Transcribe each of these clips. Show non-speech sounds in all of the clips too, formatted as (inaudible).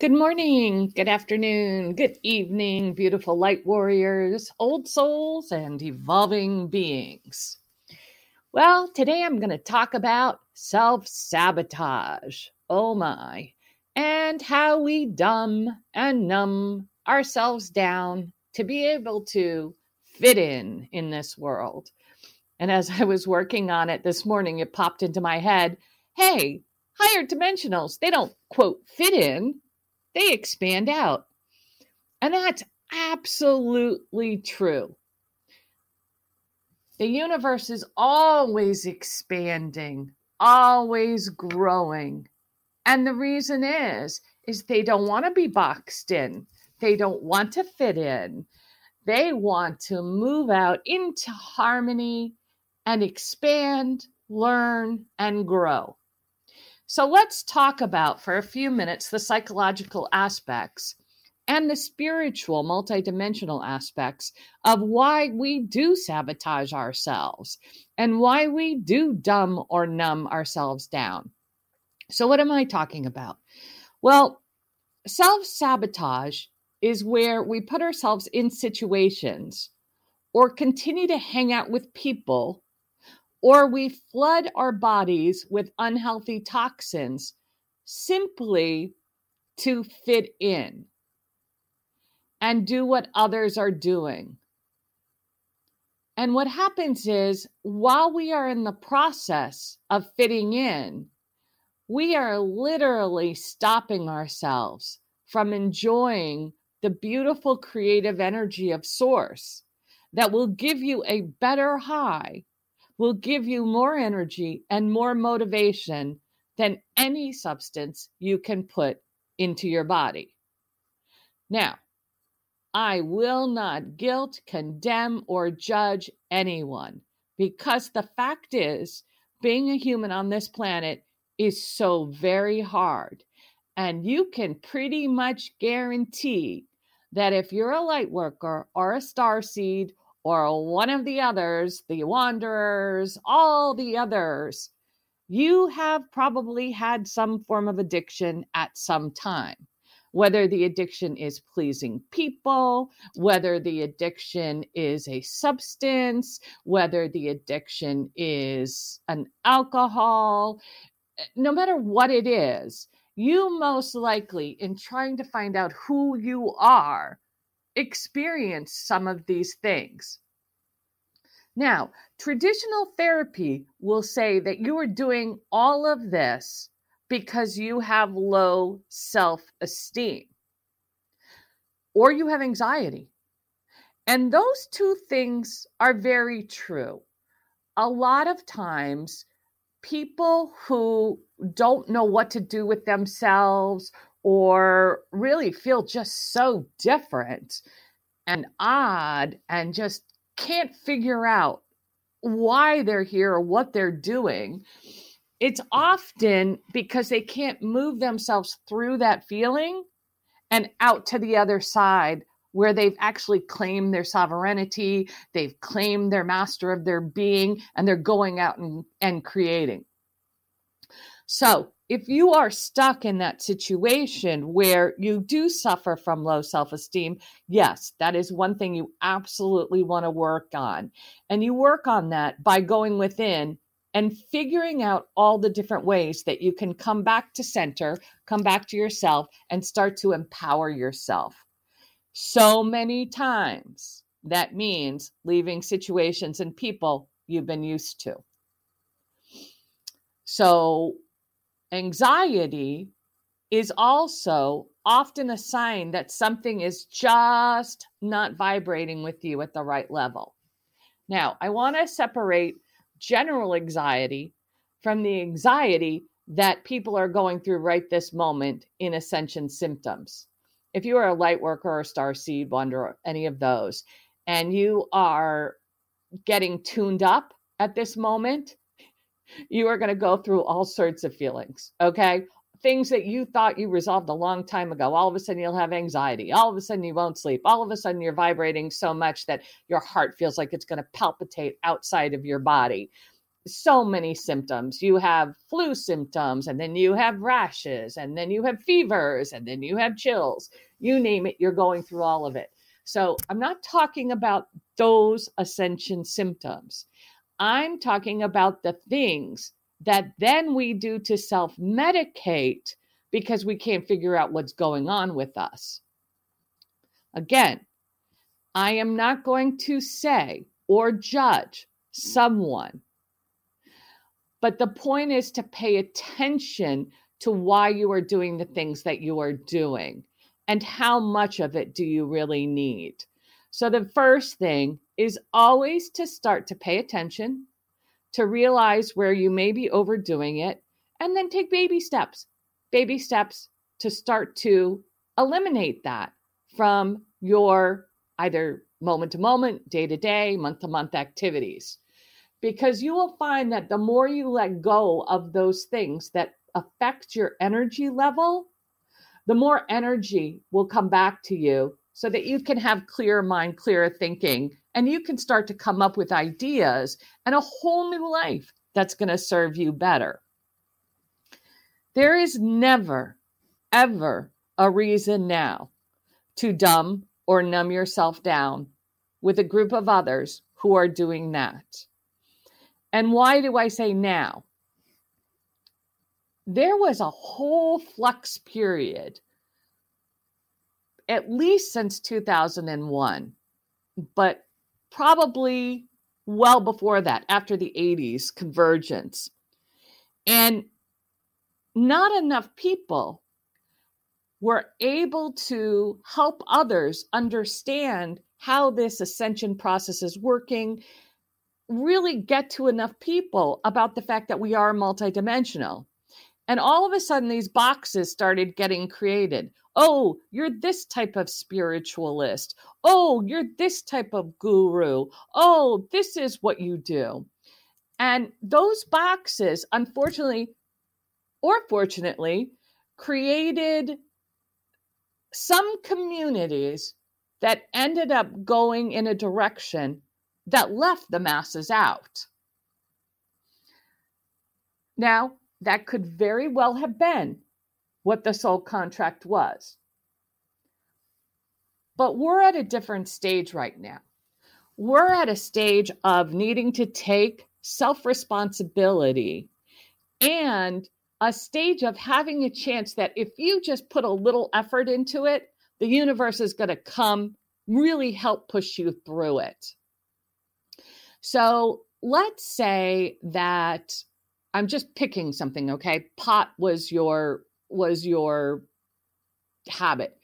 Good morning, good afternoon, good evening, beautiful light warriors, old souls, and evolving beings. Well, today I'm going to talk about self sabotage. Oh my. And how we dumb and numb ourselves down to be able to fit in in this world. And as I was working on it this morning, it popped into my head hey, higher dimensionals, they don't quote fit in, they expand out. And that's absolutely true. The universe is always expanding, always growing. And the reason is is they don't want to be boxed in. They don't want to fit in. They want to move out into harmony and expand, learn and grow. So let's talk about for a few minutes the psychological aspects and the spiritual, multidimensional aspects of why we do sabotage ourselves and why we do dumb or numb ourselves down. So, what am I talking about? Well, self sabotage is where we put ourselves in situations or continue to hang out with people or we flood our bodies with unhealthy toxins simply to fit in and do what others are doing. And what happens is, while we are in the process of fitting in, we are literally stopping ourselves from enjoying the beautiful creative energy of Source that will give you a better high, will give you more energy and more motivation than any substance you can put into your body. Now, I will not guilt, condemn, or judge anyone because the fact is, being a human on this planet is so very hard. And you can pretty much guarantee that if you're a light worker or a star seed or one of the others, the wanderers, all the others, you have probably had some form of addiction at some time. Whether the addiction is pleasing people, whether the addiction is a substance, whether the addiction is an alcohol, eh, no matter what it is, you most likely, in trying to find out who you are, experience some of these things. Now, traditional therapy will say that you are doing all of this because you have low self esteem or you have anxiety. And those two things are very true. A lot of times, people who don't know what to do with themselves or really feel just so different and odd and just can't figure out why they're here or what they're doing it's often because they can't move themselves through that feeling and out to the other side where they've actually claimed their sovereignty, they've claimed their master of their being, and they're going out and, and creating. So, if you are stuck in that situation where you do suffer from low self esteem, yes, that is one thing you absolutely want to work on. And you work on that by going within and figuring out all the different ways that you can come back to center, come back to yourself, and start to empower yourself. So many times that means leaving situations and people you've been used to. So, anxiety is also often a sign that something is just not vibrating with you at the right level. Now, I want to separate general anxiety from the anxiety that people are going through right this moment in ascension symptoms. If you are a light worker or a star seed wonder, any of those, and you are getting tuned up at this moment, you are going to go through all sorts of feelings. Okay. Things that you thought you resolved a long time ago. All of a sudden, you'll have anxiety. All of a sudden, you won't sleep. All of a sudden, you're vibrating so much that your heart feels like it's going to palpitate outside of your body so many symptoms. You have flu symptoms, and then you have rashes, and then you have fevers, and then you have chills. You name it, you're going through all of it. So I'm not talking about those ascension symptoms. I'm talking about the things that then we do to self medicate because we can't figure out what's going on with us. Again, I am not going to say or judge someone, but the point is to pay attention to why you are doing the things that you are doing and how much of it do you really need. So, the first thing is always to start to pay attention, to realize where you may be overdoing it, and then take baby steps, baby steps to start to eliminate that from your either moment to moment, day to day, month to month activities. Because you will find that the more you let go of those things that affect your energy level, the more energy will come back to you so that you can have clear mind, clearer thinking, and you can start to come up with ideas and a whole new life that's going to serve you better. There is never, ever a reason now to dumb or numb yourself down with a group of others who are doing that. And why do I say now? There was a whole flux period, at least since 2001, but probably well before that, after the 80s convergence. And not enough people were able to help others understand how this ascension process is working, really get to enough people about the fact that we are multidimensional. And all of a sudden, these boxes started getting created. Oh, you're this type of spiritualist. Oh, you're this type of guru. Oh, this is what you do. And those boxes, unfortunately or fortunately, created some communities that ended up going in a direction that left the masses out. Now, that could very well have been what the soul contract was. But we're at a different stage right now. We're at a stage of needing to take self responsibility and a stage of having a chance that if you just put a little effort into it, the universe is going to come really help push you through it. So let's say that I'm just picking something, okay? Pot was your was your habit.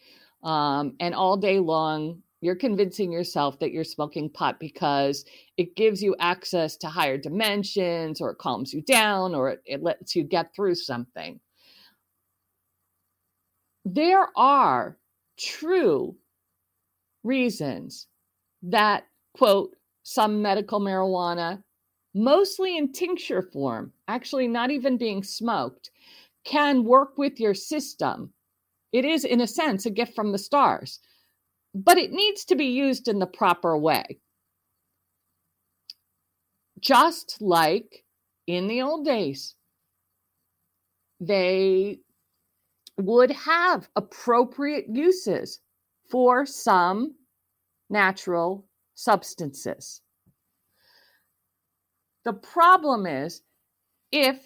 Um, and all day long, you're convincing yourself that you're smoking pot because it gives you access to higher dimensions or it calms you down or it, it lets you get through something. There are true reasons that, quote, some medical marijuana, mostly in tincture form, actually not even being smoked, can work with your system. It is, in a sense, a gift from the stars, but it needs to be used in the proper way. Just like in the old days, they would have appropriate uses for some natural substances. The problem is if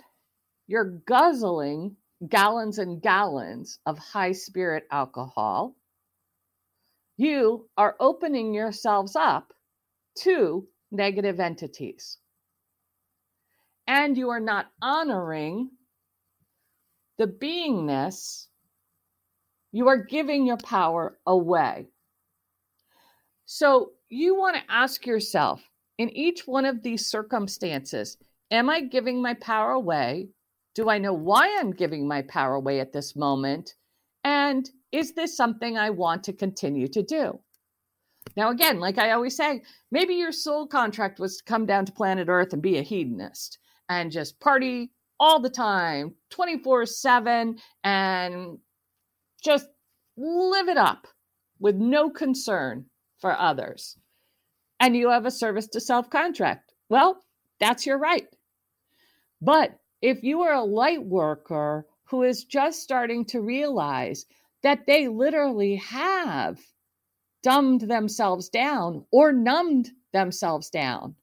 you're guzzling gallons and gallons of high spirit alcohol, you are opening yourselves up to negative entities. And you are not honoring the beingness, you are giving your power away. So you want to ask yourself in each one of these circumstances Am I giving my power away? Do I know why I'm giving my power away at this moment? And is this something I want to continue to do? Now, again, like I always say, maybe your soul contract was to come down to planet Earth and be a hedonist and just party all the time, 24 7, and just live it up with no concern for others. And you have a service to self contract. Well, that's your right. But if you are a light worker who is just starting to realize that they literally have dumbed themselves down or numbed themselves down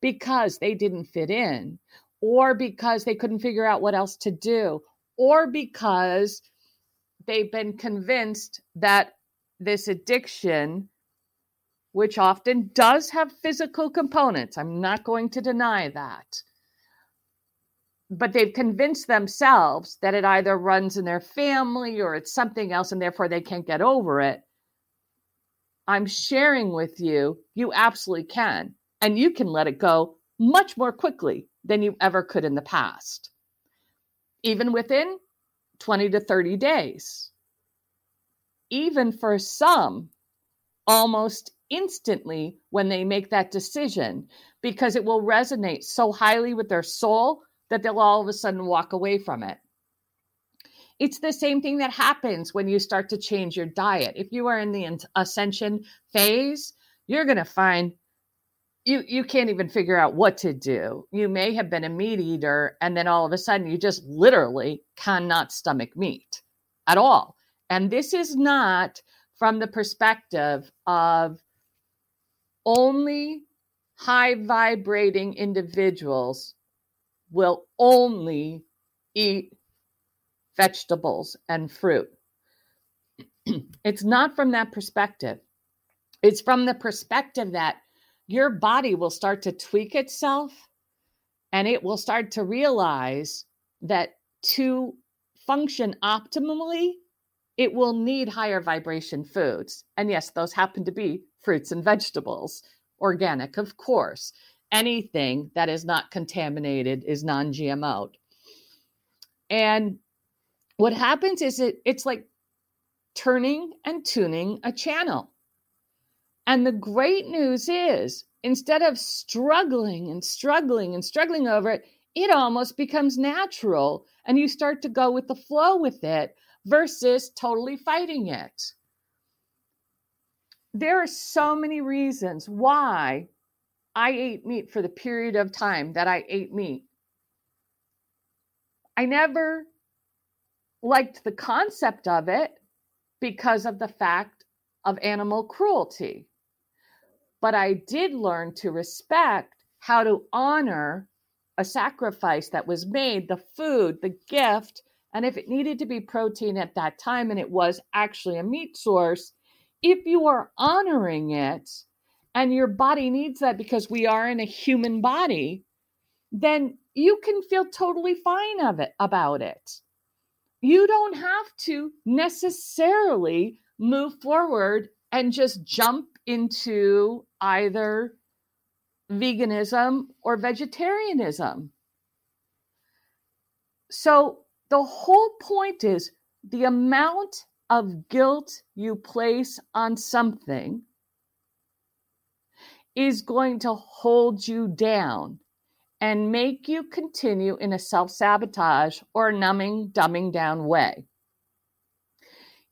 because they didn't fit in, or because they couldn't figure out what else to do, or because they've been convinced that this addiction, which often does have physical components, I'm not going to deny that. But they've convinced themselves that it either runs in their family or it's something else, and therefore they can't get over it. I'm sharing with you, you absolutely can. And you can let it go much more quickly than you ever could in the past, even within 20 to 30 days. Even for some, almost instantly when they make that decision, because it will resonate so highly with their soul that they'll all of a sudden walk away from it. It's the same thing that happens when you start to change your diet. If you are in the ascension phase, you're going to find you you can't even figure out what to do. You may have been a meat eater and then all of a sudden you just literally cannot stomach meat at all. And this is not from the perspective of only high vibrating individuals will only eat vegetables and fruit. (clears throat) it's not from that perspective. It's from the perspective that your body will start to tweak itself and it will start to realize that to function optimally, it will need higher vibration foods. And yes, those happen to be fruits and vegetables, organic, of course. Anything that is not contaminated is non GMO. And what happens is it, it's like turning and tuning a channel. And the great news is instead of struggling and struggling and struggling over it, it almost becomes natural and you start to go with the flow with it versus totally fighting it. There are so many reasons why I ate meat for the period of time that I ate meat. I never liked the concept of it because of the fact of animal cruelty but I did learn to respect how to honor a sacrifice that was made, the food, the gift, and if it needed to be protein at that time and it was actually a meat source, if you are honoring it and your body needs that because we are in a human body, then you can feel totally fine of it about it. You don't have to necessarily move forward and just jump into either veganism or vegetarianism. So the whole point is the amount of guilt you place on something is going to hold you down and make you continue in a self sabotage or numbing, dumbing down way.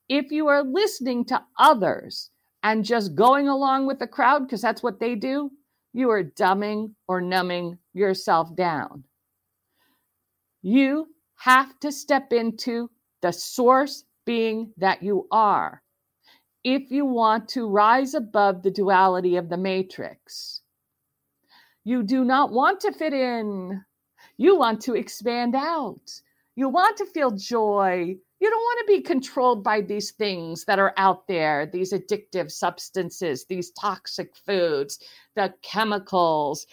If you are listening to others and just going along with the crowd because that's what they do, you are dumbing or numbing yourself down. You have to step into the source being that you are if you want to rise above the duality of the matrix. You do not want to fit in. You want to expand out. You want to feel joy. You don't want to be controlled by these things that are out there, these addictive substances, these toxic foods, the chemicals.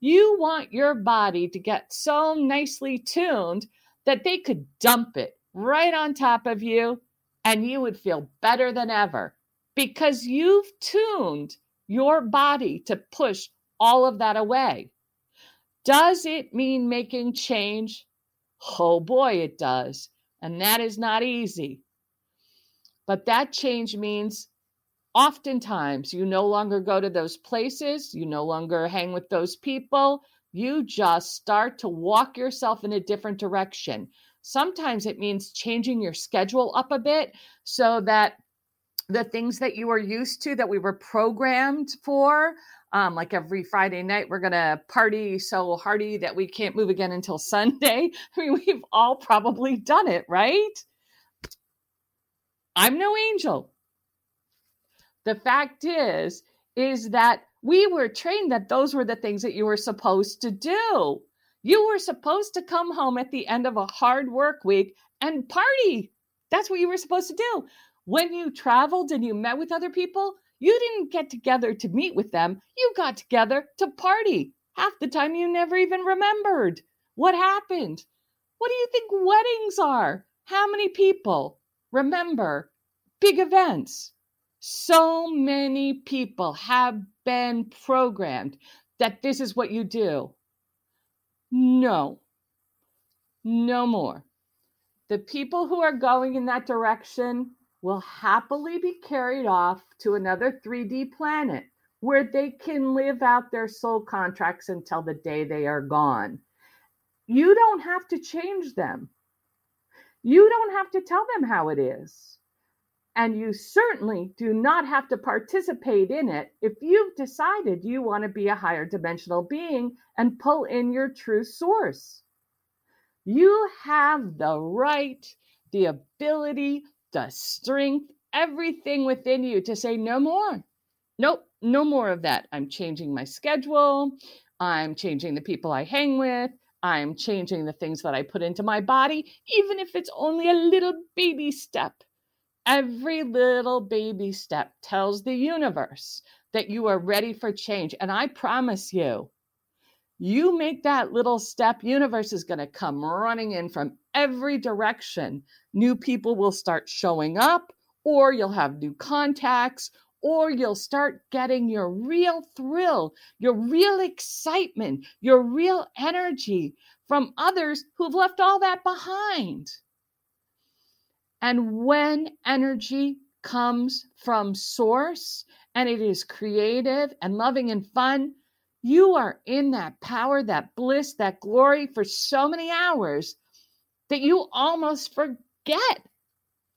You want your body to get so nicely tuned that they could dump it right on top of you and you would feel better than ever because you've tuned your body to push all of that away. Does it mean making change? Oh boy, it does. And that is not easy. But that change means oftentimes you no longer go to those places, you no longer hang with those people. You just start to walk yourself in a different direction. Sometimes it means changing your schedule up a bit so that the things that you were used to that we were programmed for. Um, like every Friday night, we're going to party so hardy that we can't move again until (laughs) Sunday. I mean, we've all probably done it, right? I'm no angel. The fact is, is that we were trained that those were the things that you were supposed to do. You were supposed to come home at the end of a hard work week and party. That's what you were supposed to do. When you traveled and you met with other people, you didn't get together to meet with them. You got together to party. Half the time you never even remembered what happened. What do you think weddings are? How many people remember big events? So many people have been programmed that this is what you do. No, no more. The people who are going in that direction will happily be carried off to another 3D planet where they can live out their soul contracts until the day they are gone. You don't have to change them. You don't have to tell them how it is. And you certainly do not have to participate in it if you've decided you want to be a higher dimensional being and pull in your true source. You have the right, the ability, the strength, everything within you to say no more. Nope, no more of that. I'm changing my schedule. I'm changing the people I hang with. I'm changing the things that I put into my body, even if it's only a little baby step. Every little baby step tells the universe that you are ready for change. And I promise you, you make that little step, universe is going to come running in from every direction. New people will start showing up, or you'll have new contacts, or you'll start getting your real thrill, your real excitement, your real energy from others who've left all that behind. And when energy comes from source and it is creative and loving and fun, you are in that power, that bliss, that glory for so many hours that you almost forget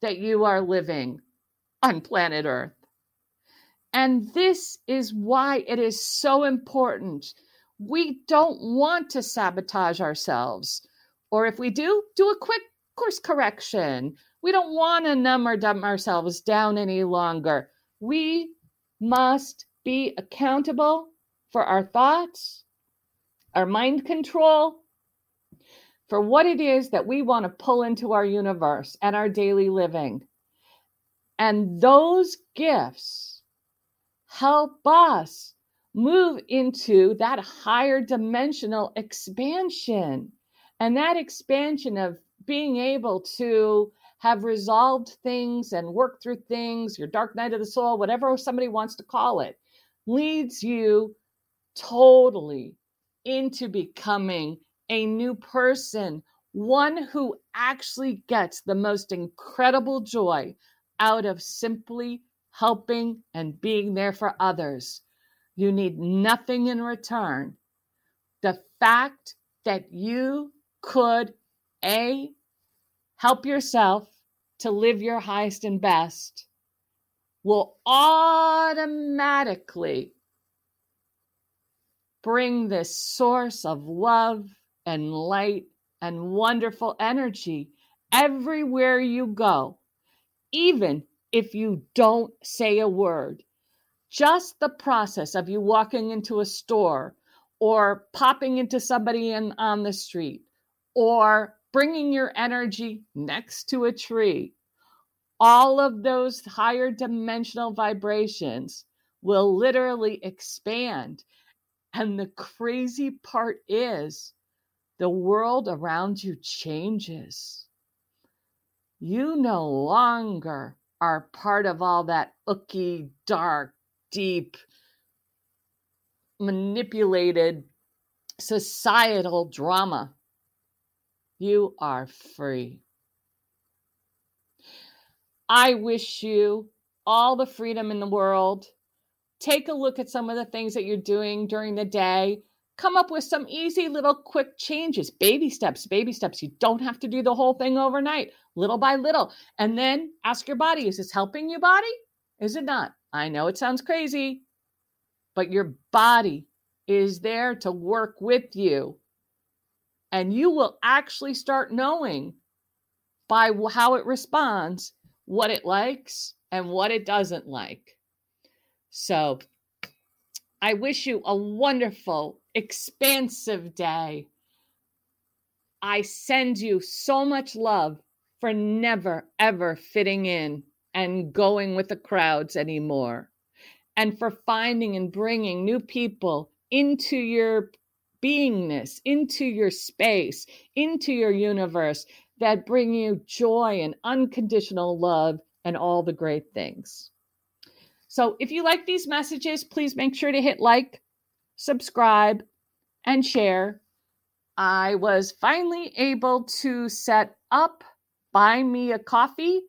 that you are living on planet Earth. And this is why it is so important. We don't want to sabotage ourselves. Or if we do, do a quick course correction. We don't want to numb or dumb ourselves down any longer. We must be accountable for our thoughts, our mind control, for what it is that we want to pull into our universe and our daily living. And those gifts help us move into that higher dimensional expansion. And that expansion of being able to have resolved things and worked through things, your dark night of the soul, whatever somebody wants to call it, leads you totally into becoming a new person, one who actually gets the most incredible joy out of simply helping and being there for others. You need nothing in return. The fact that you could A, help yourself to live your highest and best will automatically bring this source of love and light and wonderful energy everywhere you go, even if you don't say a word. Just the process of you walking into a store or popping into somebody in, on the street or bringing your energy next to a tree, all of those higher dimensional vibrations will literally expand and the crazy part is the world around you changes. You no longer are part of all that ooky, dark, deep, manipulated societal drama. You are free. I wish you all the freedom in the world take a look at some of the things that you're doing during the day. Come up with some easy little quick changes, baby steps, baby steps. You don't have to do the whole thing overnight, little by little. And then ask your body, is this helping you, body? is it not? I know it sounds crazy, but your body is there to work with you. And you will actually start knowing by how it responds what it likes and what it doesn't like. So I wish you a wonderful, expansive day. I send you so much love for never, ever fitting in and going with the crowds anymore, and for finding and bringing new people into your beingness, into your space, into your universe that bring you joy and unconditional love and all the great things. So if you like these messages, please make sure to hit like, subscribe, and share. I was finally able to set up Buy Me a Coffee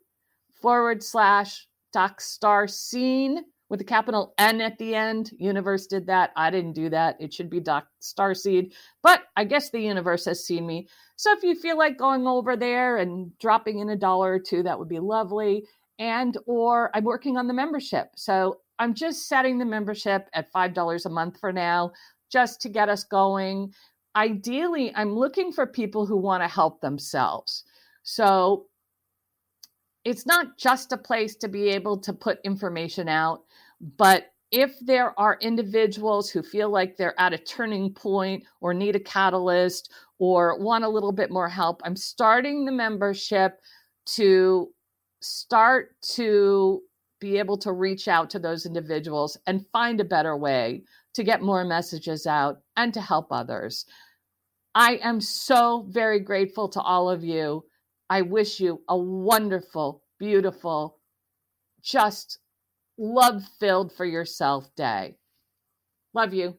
forward slash Doc Star Seen with a capital N at the end. Universe did that. I didn't do that. It should be Doc Starseed, but I guess the universe has seen me. So if you feel like going over there and dropping in a dollar or two, that would be lovely and or I'm working on the membership. So I'm just setting the membership at $5 a month for now just to get us going. Ideally, I'm looking for people who want to help themselves. So it's not just a place to be able to put information out, but if there are individuals who feel like they're at a turning point or need a catalyst or want a little bit more help, I'm starting the membership to start to be able to reach out to those individuals and find a better way to get more messages out and to help others. I am so very grateful to all of you. I wish you a wonderful, beautiful, just love filled for yourself day. Love you.